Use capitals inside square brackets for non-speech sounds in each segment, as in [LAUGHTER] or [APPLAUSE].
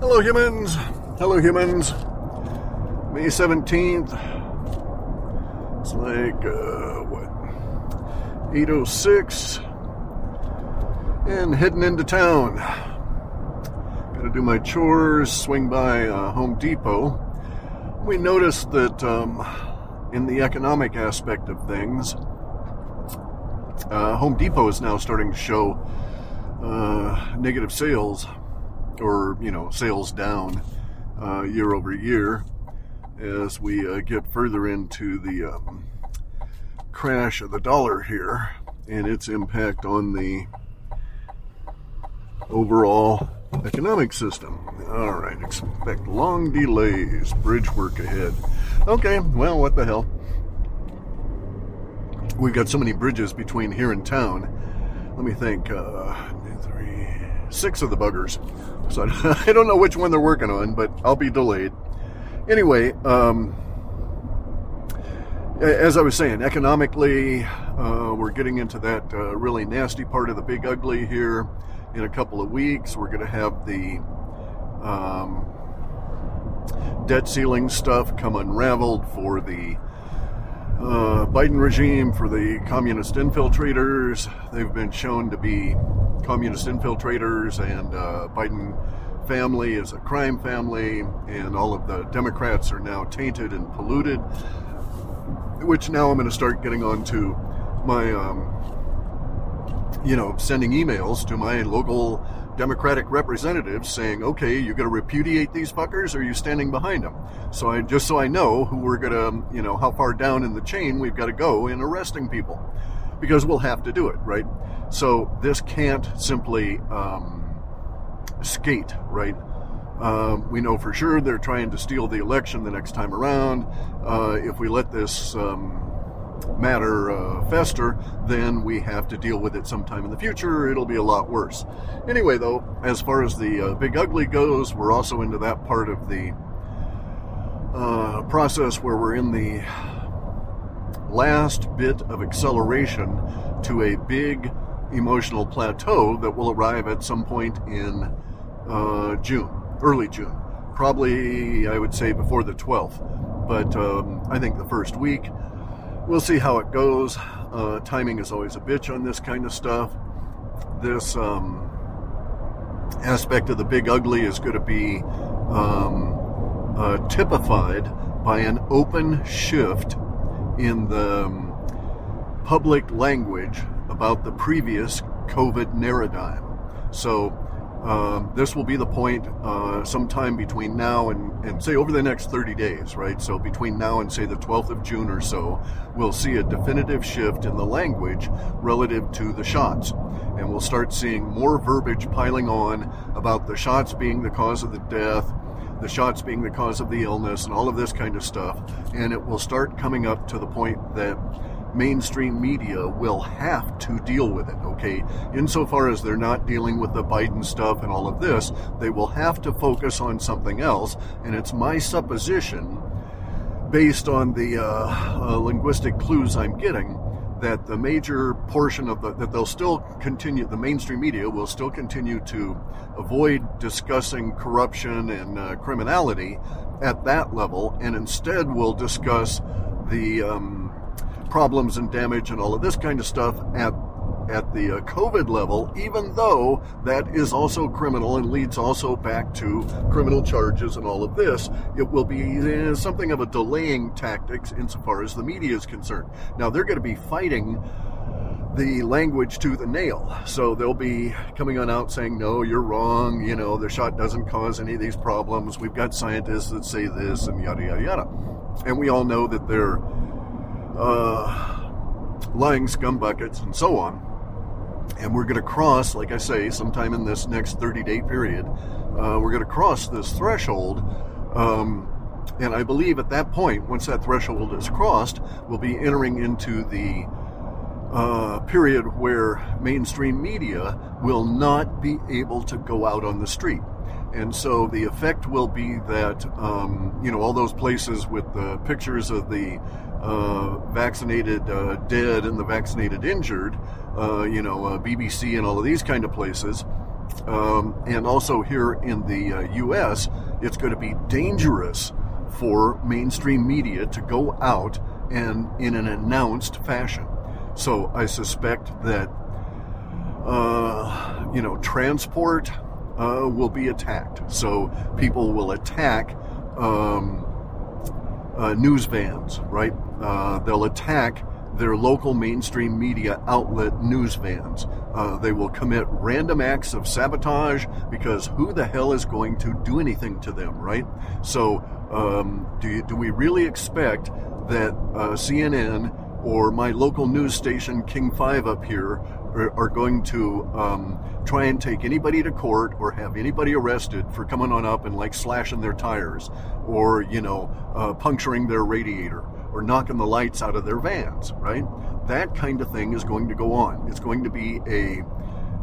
Hello, humans. Hello, humans. May 17th. It's like, uh, what? 8.06. And heading into town. Gotta do my chores, swing by uh, Home Depot. We noticed that um, in the economic aspect of things, uh, Home Depot is now starting to show uh, negative sales or you know sales down uh, year over year as we uh, get further into the um, crash of the dollar here and its impact on the overall economic system. All right, expect long delays, bridge work ahead. Okay, well, what the hell? We've got so many bridges between here and town. Let me think. Uh, three, six of the buggers. So [LAUGHS] I don't know which one they're working on, but I'll be delayed. Anyway, um, as I was saying, economically, uh, we're getting into that uh, really nasty part of the big ugly here. In a couple of weeks, we're going to have the um, debt ceiling stuff come unraveled for the uh, Biden regime, for the communist infiltrators. They've been shown to be communist infiltrators, and uh, Biden family is a crime family, and all of the Democrats are now tainted and polluted. Which now I'm going to start getting on to my, um, you know, sending emails to my local Democratic representatives saying, okay, you're going to repudiate these fuckers, or are you standing behind them? So I just so I know who we're gonna, you know, how far down in the chain we've got to go in arresting people, because we'll have to do it, right? So this can't simply um, skate, right? Um, we know for sure they're trying to steal the election the next time around. Uh, if we let this um, matter uh, fester, then we have to deal with it sometime in the future. It'll be a lot worse. Anyway, though, as far as the uh, big ugly goes, we're also into that part of the uh, process where we're in the last bit of acceleration to a big emotional plateau that will arrive at some point in uh, June, early June. Probably, I would say, before the 12th. But um, I think the first week we'll see how it goes. Uh, timing is always a bitch on this kind of stuff. This um, aspect of the big ugly is going to be um, uh, typified by an open shift in the um, public language about the previous COVID narrative. So um, this will be the point uh, sometime between now and, and say over the next 30 days, right? So between now and say the 12th of June or so, we'll see a definitive shift in the language relative to the shots. And we'll start seeing more verbiage piling on about the shots being the cause of the death, the shots being the cause of the illness, and all of this kind of stuff. And it will start coming up to the point that mainstream media will have to deal with it, okay? Insofar as they're not dealing with the Biden stuff and all of this, they will have to focus on something else. And it's my supposition, based on the uh, uh, linguistic clues I'm getting, that the major portion of the that they'll still continue the mainstream media will still continue to avoid discussing corruption and uh, criminality at that level and instead will discuss the um, problems and damage and all of this kind of stuff at at the uh, COVID level, even though that is also criminal and leads also back to criminal charges and all of this, it will be uh, something of a delaying tactics insofar as the media is concerned. Now they're going to be fighting the language to the nail. So they'll be coming on out saying, no, you're wrong. You know, the shot doesn't cause any of these problems. We've got scientists that say this and yada, yada, yada. And we all know that they're lying scumbuckets and so on. And we're going to cross, like I say, sometime in this next 30 day period, uh, we're going to cross this threshold. Um, and I believe at that point, once that threshold is crossed, we'll be entering into the uh, period where mainstream media will not be able to go out on the street. And so the effect will be that, um, you know, all those places with the pictures of the uh, vaccinated uh, dead and the vaccinated injured, uh, you know, uh, BBC and all of these kind of places, Um, and also here in the uh, U.S., it's going to be dangerous for mainstream media to go out and in an announced fashion. So I suspect that uh, you know transport uh, will be attacked. So people will attack um, uh, news vans, right? Uh, they'll attack their local mainstream media outlet news vans. Uh, they will commit random acts of sabotage because who the hell is going to do anything to them, right? So, um, do, you, do we really expect that uh, CNN or my local news station, King 5 up here, are, going to um, try and take anybody to court or have anybody arrested for coming on up and like slashing their tires or, you know, uh, puncturing their radiator or knocking the lights out of their vans, right? That kind of thing is going to go on. It's going to be a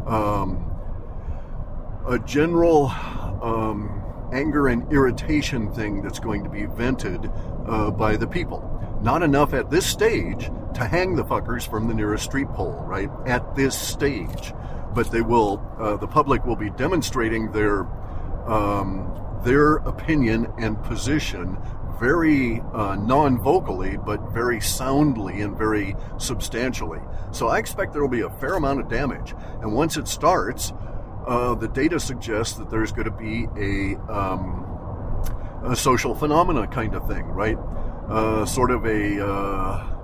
um, a general um, anger and irritation thing that's going to be vented uh, by the people. Not enough at this stage to hang the fuckers from the nearest street pole, right? At this stage, but they will. Uh, the public will be demonstrating their um, their opinion and position very uh, non vocally, but very soundly and very substantially. So I expect there will be a fair amount of damage. And once it starts, uh, the data suggests that there's going to be a, um, a social phenomena kind of thing, right? Uh, sort of a.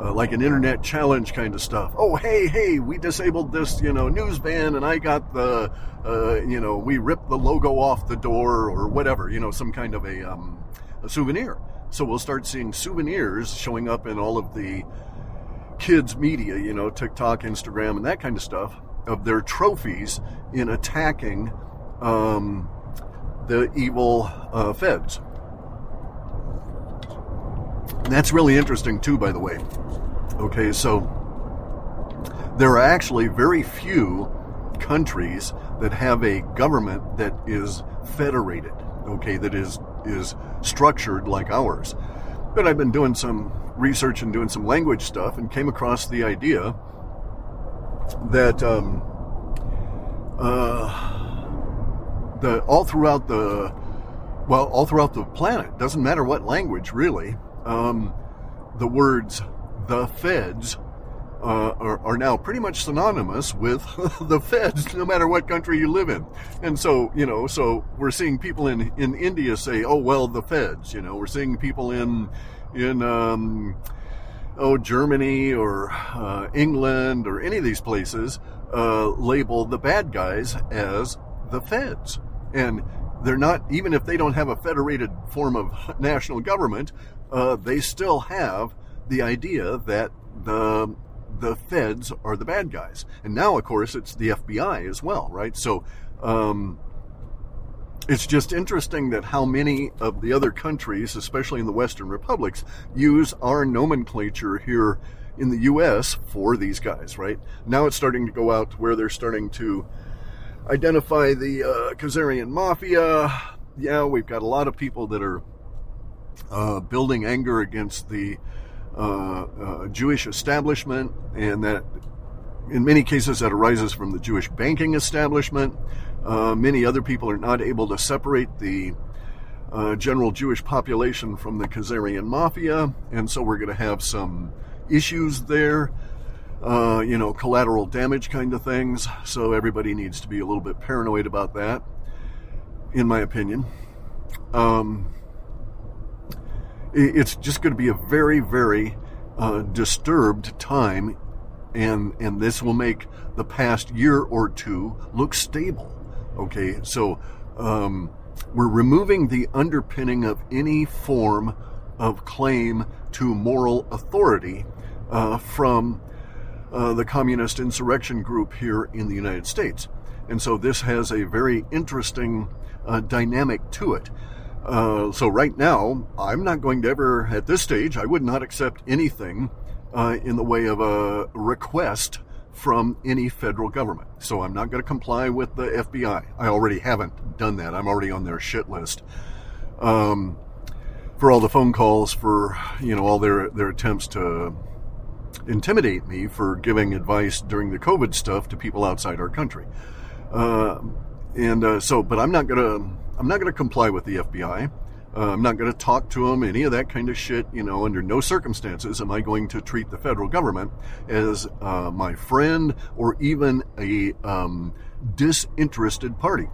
Uh, like an internet challenge kind of stuff. Oh, hey, hey, we disabled this, you know, news van, and I got the, uh, you know, we ripped the logo off the door or whatever, you know, some kind of a, um, a souvenir. So we'll start seeing souvenirs showing up in all of the kids' media, you know, TikTok, Instagram, and that kind of stuff, of their trophies in attacking um, the evil uh, feds. That's really interesting, too, by the way. Okay, so there are actually very few countries that have a government that is federated, okay, that is is structured like ours. But I've been doing some research and doing some language stuff and came across the idea that um, uh, the all throughout the well all throughout the planet doesn't matter what language really um, the words the feds uh, are, are, now pretty much synonymous with [LAUGHS] the feds, no matter what country you live in. And so, you know, so we're seeing people in, in India say, oh, well, the feds, you know, we're seeing people in, in, um, oh, Germany or uh, England or any of these places uh, label the bad guys as the feds. And they're not, even if they don't have a federated form of national government, uh, they still have the idea that the the feds are the bad guys. And now, of course, it's the FBI as well, right? So um, it's just interesting that how many of the other countries, especially in the Western republics, use our nomenclature here in the U.S. for these guys, right? Now it's starting to go out to where they're starting to identify the uh, mafia. Yeah, we've got a lot of people that are uh, building anger against the uh, uh, Jewish establishment, and that in many cases that arises from the Jewish banking establishment. Uh, many other people are not able to separate the general Jewish population from the Khazarian mafia, and so we're going to have some issues there. Uh, you know, collateral damage kind of things. So everybody needs to be a little bit paranoid about that, in my opinion. Um, it's just going to be a very, very uh, disturbed time, and and this will make the past year or two look stable. Okay, so um, we're removing the underpinning of any form of claim to moral authority uh, from uh, the communist insurrection group here in the United States. And so this has a very interesting uh, dynamic to it. Uh, so right now, I'm not going to ever, at this stage, I would not accept anything uh, in the way of a request from any federal government. So I'm not going to comply with the FBI. I already haven't done that. I'm already on their shit list. Um, for all the phone calls, for you know all their their attempts to intimidate me for giving advice during the COVID stuff to people outside our country. Uh, and uh, so, but I'm not gonna I'm not gonna comply with the FBI. Uh, I'm not going to talk to them, any of that kind of shit. You know, under no circumstances am I going to treat the federal government as uh, my friend or even a um, disinterested party.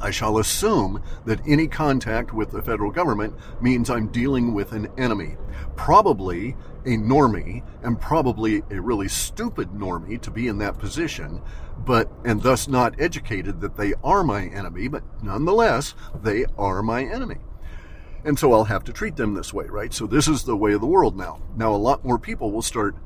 I shall assume that any contact with the federal government means I'm dealing with an enemy. Probably a normie, and probably a really stupid normie to be in that position, but, and thus not educated that they are my enemy, but nonetheless, they are my enemy. And so I'll have to treat them this way, right? So this is the way of the world now. Now, a lot more people will start,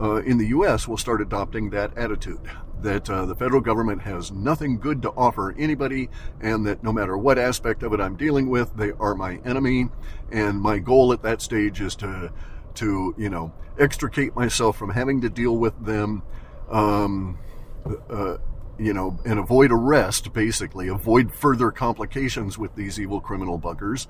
uh, in the U.S., will start adopting that attitude that uh, the federal government has nothing good to offer anybody, and that no matter what aspect of it I'm dealing with, they are my enemy. And my goal at that stage is to, to you know, extricate myself from having to deal with them, um, uh, you know, and avoid arrest, basically, avoid further complications with these evil criminal buggers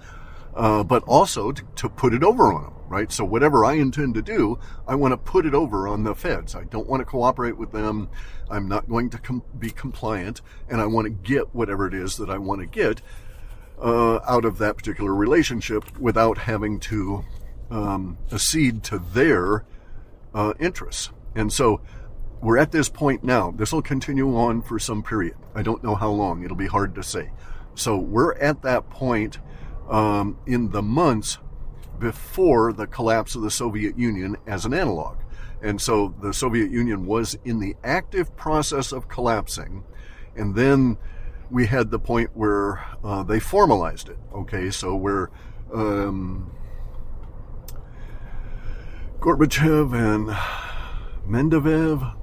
uh, but also to, to, put it over on them, right? So whatever I intend to do, I want to put it over on the feds. I don't want to cooperate with them. I'm not going to com- be compliant, and I want to get whatever it is that I want to get uh, out of that particular relationship without having to um, accede to their uh, interests. And so we're at this point now. This will continue on for some period. I don't know how long. It'll be hard to say. So we're at that point um, in the months before the collapse of the Soviet Union as an analog. And so the Soviet Union was in the active process of collapsing. And then we had the point where uh, they formalized it. Okay, so where um, Gorbachev and Medvedev,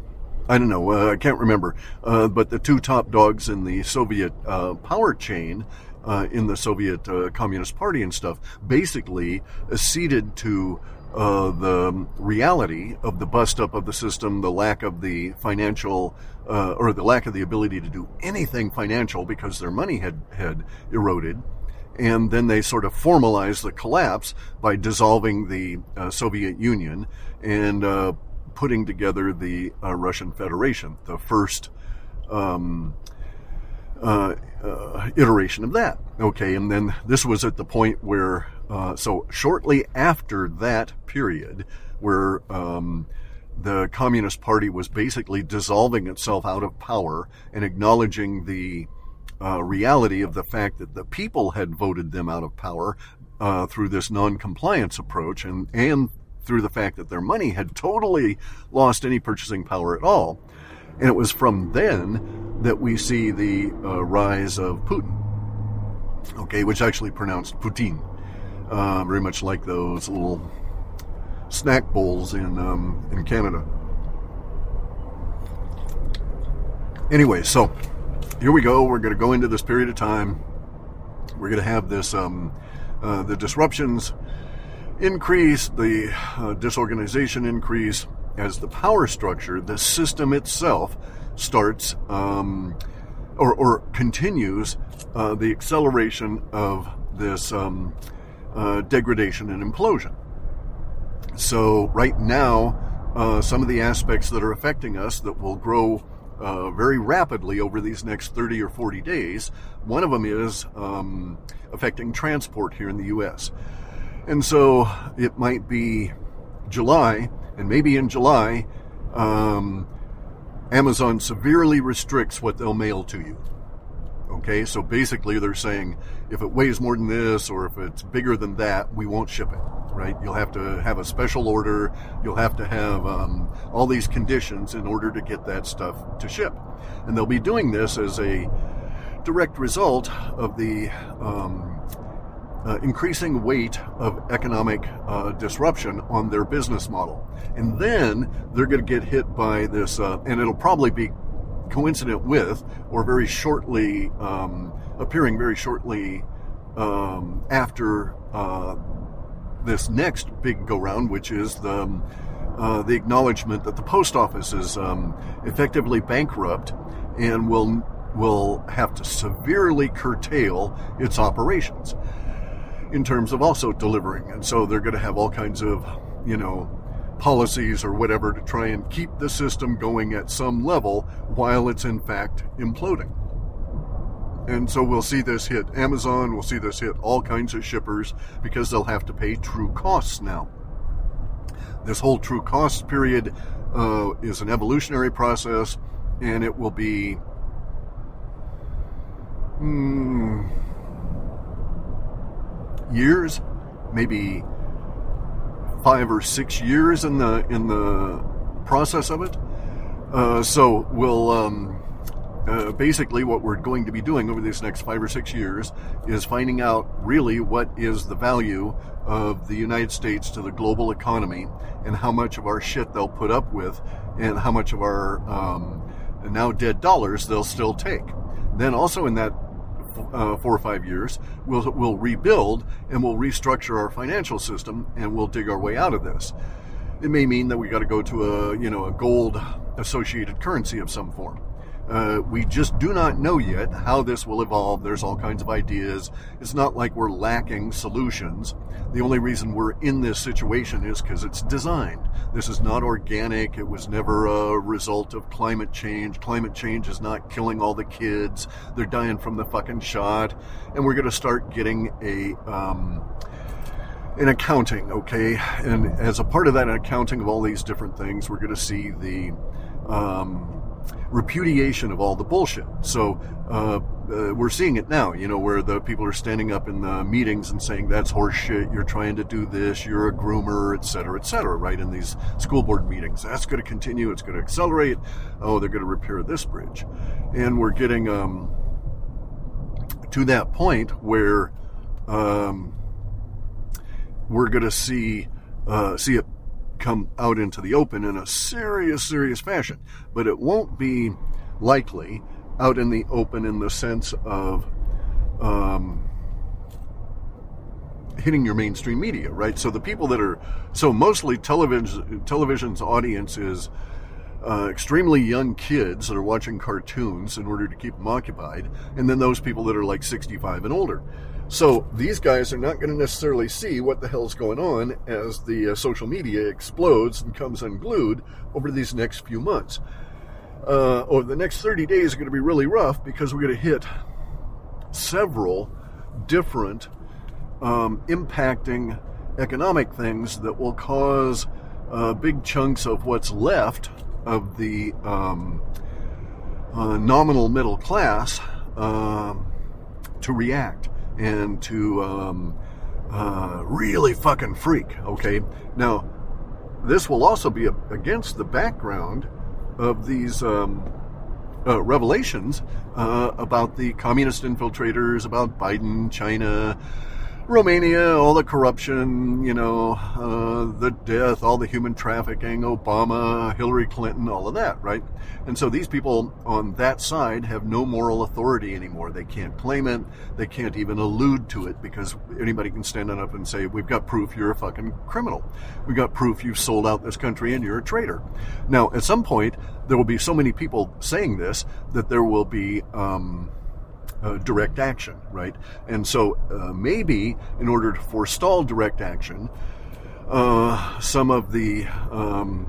I don't know, uh, I can't remember, uh, but the two top dogs in the Soviet uh, power chain uh, in the Soviet uh, Communist Party and stuff basically acceded to uh, the reality of the bust up of the system, the lack of the financial uh, or the lack of the ability to do anything financial because their money had had eroded. And then they sort of formalized the collapse by dissolving the uh, Soviet Union and uh, putting together the Russian Federation, the first um, uh, uh, iteration of that. Okay, and then this was at the point where, uh, so shortly after that period, where um, the Communist Party was basically dissolving itself out of power and acknowledging the uh, reality of the fact that the people had voted them out of power uh, through this non-compliance approach and and through the fact that their money had totally lost any purchasing power at all. And it was from then that we see the uh, rise of Putin, okay, which actually pronounced Putin, uh, very much like those little snack bowls in um, in Canada. Anyway, so here we go. We're going to go into this period of time. We're going to have this um, uh, the disruptions increase, the uh, disorganization increase as the power structure, the system itself starts um, or, or, continues uh, the acceleration of this um, uh, degradation and implosion. So, right now, uh, some of the aspects that are affecting us that will grow uh, very rapidly over these next 30 or 40 days, one of them is um, affecting transport here in the U.S. And so it might be July and maybe in July, um, Amazon severely restricts what they'll mail to you. Okay, so basically they're saying if it weighs more than this or if it's bigger than that, we won't ship it. Right? You'll have to have a special order. You'll have to have um, all these conditions in order to get that stuff to ship. And they'll be doing this as a direct result of the um, uh, increasing weight of economic uh, disruption on their business model. And then they're going to get hit by this, uh, and it'll probably be coincident with, or very shortly, um, appearing very shortly um, after uh, this next big go round, which is the, um, uh, the acknowledgement that the post office is um, effectively bankrupt and will will have to severely curtail its operations in terms of also delivering. And so they're going to have all kinds of, you know, policies or whatever to try and keep the system going at some level while it's in fact imploding. And so we'll see this hit Amazon, we'll see this hit all kinds of shippers because they'll have to pay true costs now. This whole true costs period uh, is an evolutionary process and it will be. Mm, years, maybe five or six years in the in the process of it. Uh, so we'll um, uh, basically what we're going to be doing over these next five or six years is finding out really what is the value of the United States to the global economy and how much of our shit they'll put up with and how much of our um, now dead dollars they'll still take. Then also in that uh, four or five years, we'll, we'll rebuild and we'll restructure our financial system and we'll dig our way out of this. It may mean that we got to go to a you know a gold associated currency of some form. Uh, we just do not know yet how this will evolve. There's all kinds of ideas. It's not like we're lacking solutions. The only reason we're in this situation is because it's designed. This is not organic. It was never a result of climate change. Climate change is not killing all the kids. They're dying from the fucking shot. And we're going to start getting a. Um, an accounting, okay? And as a part of that accounting of all these different things, we're going to see the um, repudiation of all the bullshit. So uh, uh, we're seeing it now, you know, where the people are standing up in the meetings and saying that's horseshit. You're trying to do this. You're a groomer, et cetera, et cetera. Right in these school board meetings, that's going to continue. It's going to accelerate. Oh, they're going to repair this bridge, and we're getting um, to that point where um, we're going to see uh, see it come out into the open in a serious, serious fashion. But it won't be likely out in the open in the sense of um, hitting your mainstream media, right? So the people that are so mostly television television's audience is uh, extremely young kids that are watching cartoons in order to keep them occupied, and then those people that are like 65 and older. So these guys are not going to necessarily see what the hell's going on as the uh, social media explodes and comes unglued over these next few months. Uh, over the next 30 days are going to be really rough because we're going to hit several different um, impacting economic things that will cause uh, big chunks of what's left of the um, uh, nominal middle class um, to react and to um, uh, really fucking freak. Okay, now this will also be a, against the background of these um, uh, revelations uh, about the communist infiltrators, about Biden, China, Romania, all the corruption, you know, uh, the death, all the human trafficking, Obama, Hillary Clinton, all of that, right? And so these people on that side have no moral authority anymore. They can't claim it. They can't even allude to it because anybody can stand up and say, we've got proof you're a fucking criminal. We've got proof you've sold out this country and you're a traitor. Now, at some point, there will be so many people saying this that there will be, um, uh, direct action, right? And so uh, maybe in order to forestall direct action, uh, some of the um,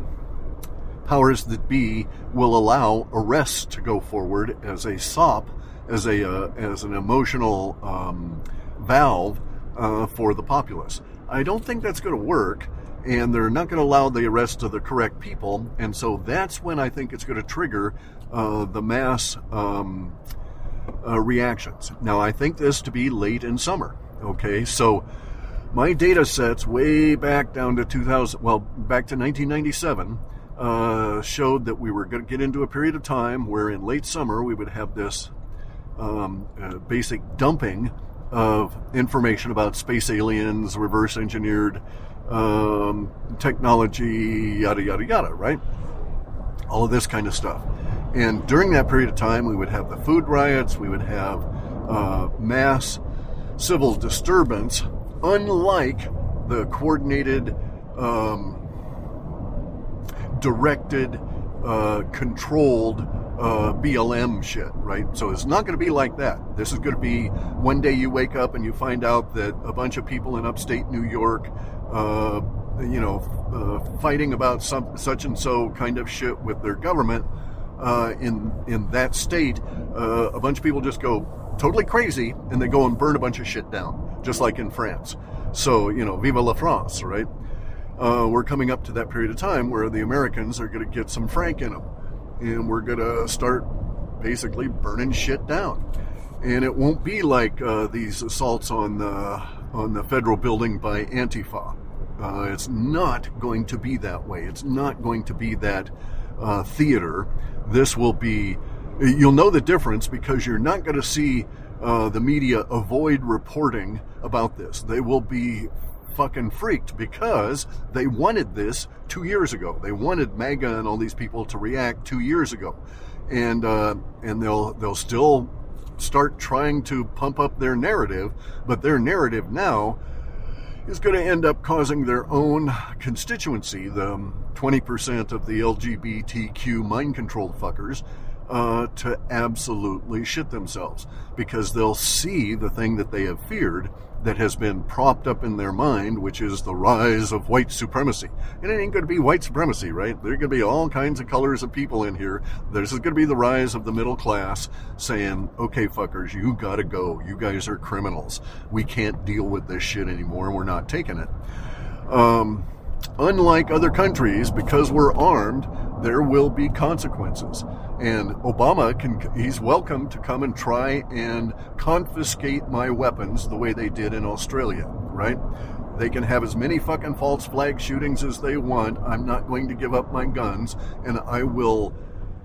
powers that be will allow arrests to go forward as a SOP, as a uh, as an emotional um, valve uh, for the populace. I don't think that's going to work. And they're not going to allow the arrest of the correct people, and so that's when I think it's going to trigger uh, the mass um, uh, reactions. Now, I think this to be late in summer. Okay, so my data sets way back down to 2000, well, back to 1997, uh, showed that we were going to get into a period of time where in late summer we would have this um, uh, basic dumping of information about space aliens, reverse engineered um, technology, yada, yada, yada, right? All of this kind of stuff. And during that period of time, we would have the food riots, we would have uh, mass civil disturbance, unlike the coordinated, um, directed, uh, controlled uh, BLM shit, right? So it's not going to be like that. This is going to be one day you wake up and you find out that a bunch of people in upstate New York uh, you know, uh, fighting about some such and so kind of shit with their government uh, in in that state, uh, a bunch of people just go totally crazy and they go and burn a bunch of shit down, just like in France. So you know, vive la France, right? Uh, we're coming up to that period of time where the Americans are going to get some frank in them, and we're going to start basically burning shit down. And it won't be like uh, these assaults on the on the federal building by Antifa. Uh, it's not going to be that way. It's not going to be that uh, theater. This will be. You'll know the difference because you're not going to see uh, the media avoid reporting about this. They will be fucking freaked because they wanted this two years ago. They wanted MAGA and all these people to react two years ago, and uh, and they'll they'll still start trying to pump up their narrative, but their narrative now is going to end up causing their own constituency, the 20% of the LGBTQ mind controlled fuckers, uh, to absolutely shit themselves because they'll see the thing that they have feared that has been propped up in their mind, which is the rise of white supremacy. And it ain't going to be white supremacy, right? There are going to be all kinds of colors of people in here. This is going to be the rise of the middle class saying, okay, fuckers, you got to go. You guys are criminals. We can't deal with this shit anymore. We're not taking it. Um, unlike other countries, because we're armed, there will be consequences. And Obama can, he's welcome to come and try and confiscate my weapons the way they did in Australia, right? They can have as many fucking false flag shootings as they want. I'm not going to give up my guns, and I will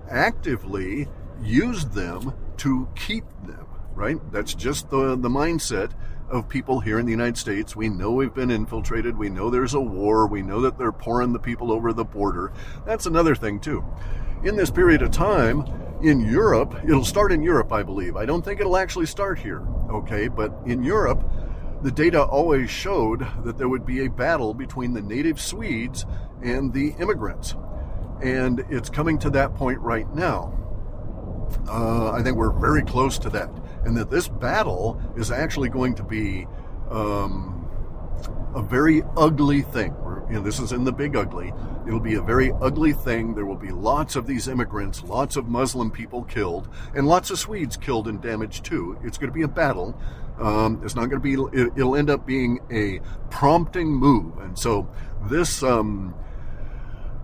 actively use them to keep them, right? That's just the, the mindset of people here in the United States. We know we've been infiltrated. We know there's a war. We know that they're pouring the people over the border. That's another thing, too. In this period of time, in Europe, it'll start in Europe, I believe. I don't think it'll actually start here, okay? But in Europe, the data always showed that there would be a battle between the native Swedes and the immigrants. And it's coming to that point right now. Uh, I think we're very close to that and that this battle is actually going to be um, a very ugly thing. You know, this is in the big ugly. It'll be a very ugly thing. There will be lots of these immigrants, lots of Muslim people killed, and lots of Swedes killed and damaged too. It's going to be a battle. Um, it's not going to be. It'll end up being a prompting move, and so this. Um,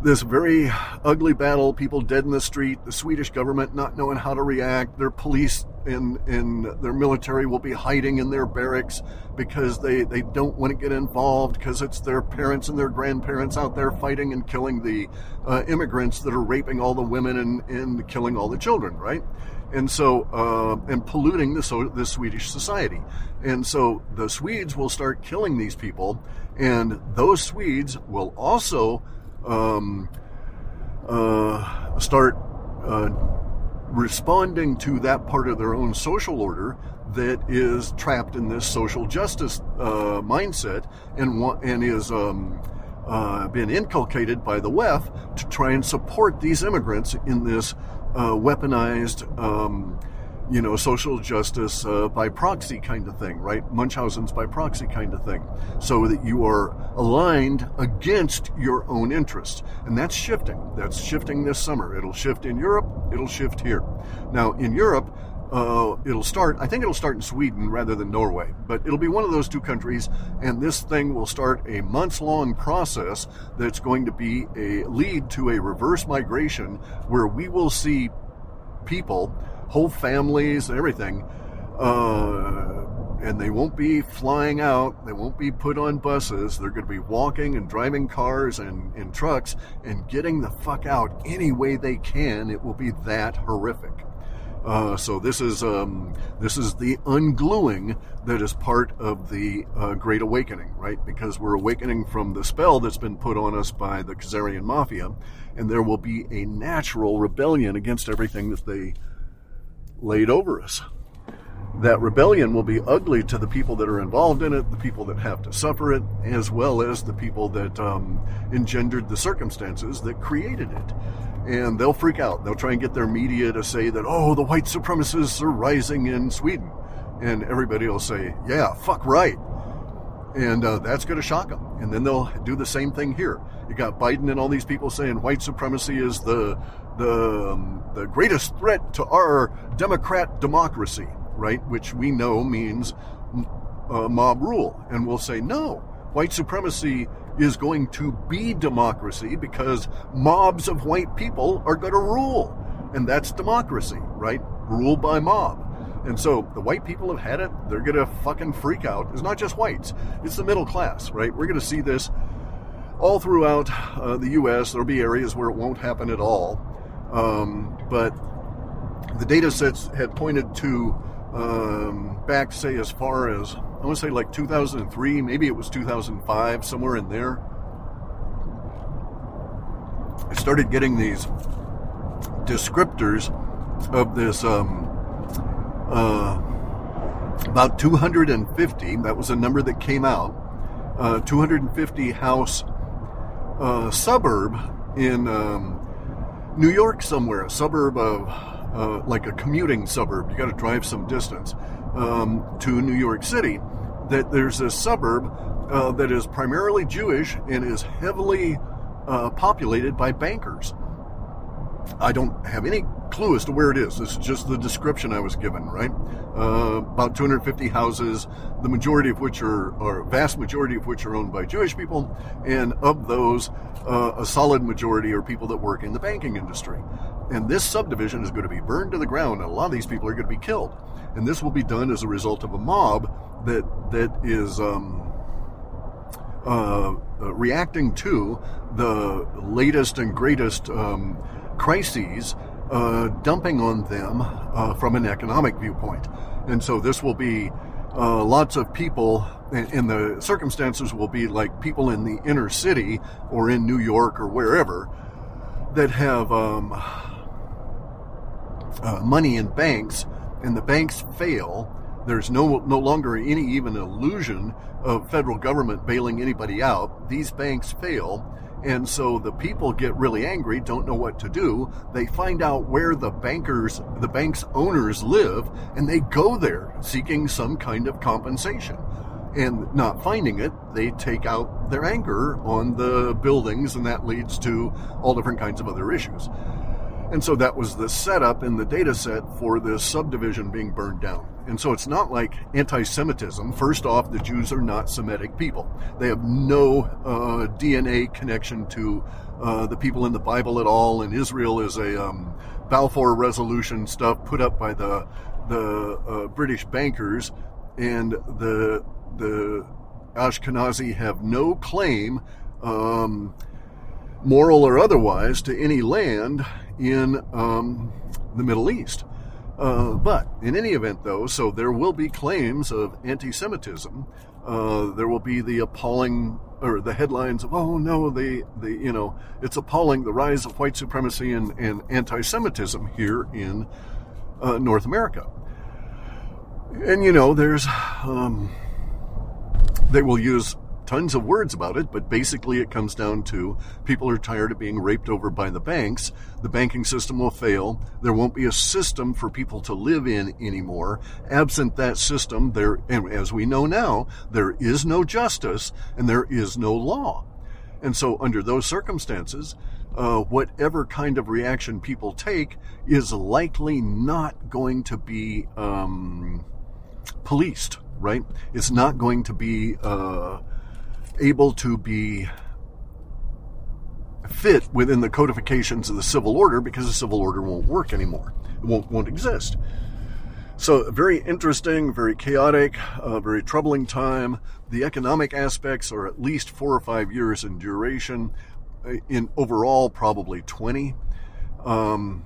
this very ugly battle, people dead in the street, the Swedish government not knowing how to react, their police and, and their military will be hiding in their barracks because they, they don't want to get involved because it's their parents and their grandparents out there fighting and killing the uh, immigrants that are raping all the women and, and killing all the children, right? And so, uh, and polluting the, so, the Swedish society. And so the Swedes will start killing these people, and those Swedes will also um, uh, start uh, responding to that part of their own social order that is trapped in this social justice uh, mindset and and is um, uh, been inculcated by the WEF to try and support these immigrants in this uh, weaponized um, you know, social justice uh, by proxy kind of thing, right? Munchausen's by proxy kind of thing, so that you are aligned against your own interests. And that's shifting. That's shifting this summer. It'll shift in Europe, it'll shift here. Now, in Europe, uh, it'll start, I think it'll start in Sweden rather than Norway, but it'll be one of those two countries, and this thing will start a months long process that's going to be a lead to a reverse migration where we will see people whole families and everything. Uh, and they won't be flying out. They won't be put on buses. They're going to be walking and driving cars and in trucks and getting the fuck out any way they can. It will be that horrific. Uh, so this is um, this is the ungluing that is part of the uh, Great Awakening, right? Because we're awakening from the spell that's been put on us by the Khazarian Mafia, and there will be a natural rebellion against everything that they laid over us. That rebellion will be ugly to the people that are involved in it, the people that have to suffer it, as well as the people that um, engendered the circumstances that created it. And they'll freak out. They'll try and get their media to say that, oh, the white supremacists are rising in Sweden. And everybody will say, yeah, fuck right. And uh, that's going to shock them. And then they'll do the same thing here. You got Biden and all these people saying white supremacy is the the um, the greatest threat to our democrat democracy, right? Which we know means uh, mob rule, and we'll say no. White supremacy is going to be democracy because mobs of white people are going to rule, and that's democracy, right? Rule by mob. And so the white people have had it. They're going to fucking freak out. It's not just whites, it's the middle class, right? We're going to see this all throughout uh, the U.S. There'll be areas where it won't happen at all. Um, but the data sets had pointed to um, back, say, as far as, I want to say like 2003, maybe it was 2005, somewhere in there. I started getting these descriptors of this um, uh, about 250, that was a number that came out, uh, 250 house uh, suburb in um, New York somewhere, a suburb of uh, like a commuting suburb. You got to drive some distance um, to New York City. That there's a suburb uh, that is primarily Jewish and is heavily uh, populated by bankers. I don't have any clue as to where it is. This is just the description I was given, right? Uh, about 250 houses, the majority of which are, or vast majority of which are owned by Jewish people, and of those, uh, a solid majority are people that work in the banking industry. And this subdivision is going to be burned to the ground, and a lot of these people are going to be killed. And this will be done as a result of a mob that that is. Um, uh, uh reacting to the latest and greatest um, crises uh, dumping on them uh, from an economic viewpoint. And so this will be uh, lots of people, and the circumstances will be like people in the inner city or in New York or wherever that have um, uh, money in banks, and the banks fail. There's no no longer any even illusion of federal government bailing anybody out. These banks fail and so the people get really angry, don't know what to do. They find out where the bankers, the bank's owners live, and they go there seeking some kind of compensation. And not finding it, they take out their anger on the buildings, and that leads to all different kinds of other issues. And so that was the setup in the data set for this subdivision being burned down. And so it's not like anti Semitism. First off, the Jews are not Semitic people, they have no uh, DNA connection to uh, the people in the Bible at all. And Israel is a um, Balfour Resolution stuff put up by the, the uh, British bankers. And the, the Ashkenazi have no claim. Um, moral or otherwise, to any land in um, the Middle East. Uh, but in any event, though, so there will be claims of anti Semitism. Uh, there will be the appalling, or the headlines of, oh no, the, the you know, it's appalling the rise of white supremacy and, and anti Semitism here in uh, North America. And, you know, there's, um, they will use tons of words about it, but basically it comes down to people are tired of being raped over by the banks. The banking system will fail. There won't be a system for people to live in anymore. Absent that system, there, and as we know now, there is no justice and there is no law. And so, under those circumstances, uh, whatever kind of reaction people take is likely not going to be um, policed, right? It's not going to be uh, able to be fit within the codifications of the civil order because the civil order won't work anymore. It won't, won't exist. So, very interesting, very chaotic, uh, very troubling time. The economic aspects are at least four or five years in duration. Uh, in overall, probably 20. Um,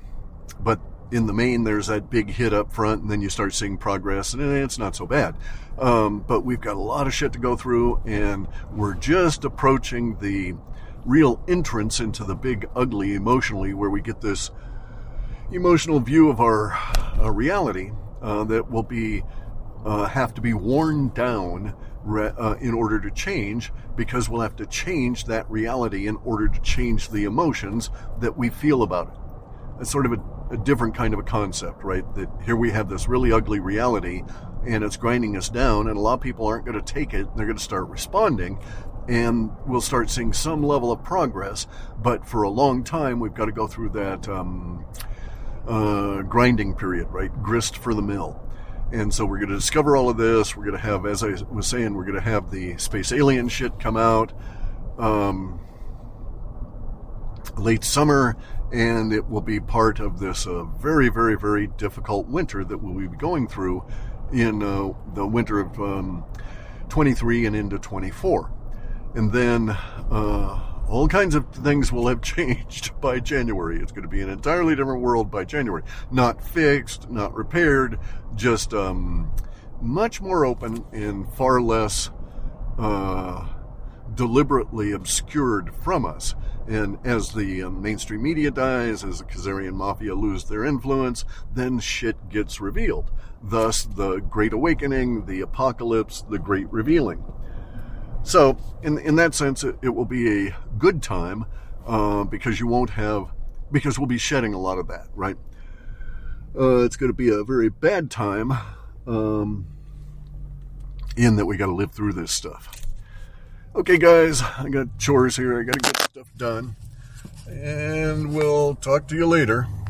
but in the main, there's that big hit up front, and then you start seeing progress, and it's not so bad. Um, but we've got a lot of shit to go through, and we're just approaching the real entrance into the big ugly emotionally, where we get this emotional view of our uh, reality uh, that will be uh, have to be worn down re- uh, in order to change, because we'll have to change that reality in order to change the emotions that we feel about it. It's sort of a, a different kind of a concept, right? That here we have this really ugly reality and it's grinding us down. And a lot of people aren't going to take it. They're going to start responding, and we'll start seeing some level of progress. But for a long time, we've got to go through that um, uh, grinding period, right? Grist for the mill. And so we're going to discover all of this. We're going to have, as I was saying, we're going to have the space alien shit come out um, late summer, and it will be part of this uh, very, very, very difficult winter that we'll be going through in uh, the winter of um, 23 and into 24. And then uh, all kinds of things will have [LAUGHS] changed by January. It's going to be an entirely different world by January. Not fixed, not repaired, just um, much more open and far less uh, deliberately obscured from us. And as the um, mainstream media dies, as the Khazarian mafia lose their influence, then shit gets revealed. Thus, the Great Awakening, the Apocalypse, the Great Revealing. So, in in that sense, it, it will be a good time uh, because you won't have because we'll be shedding a lot of that, right? Uh, it's going to be a very bad time um, in that we got to live through this stuff. Okay, guys, I got chores here. I got to get stuff done, and we'll talk to you later.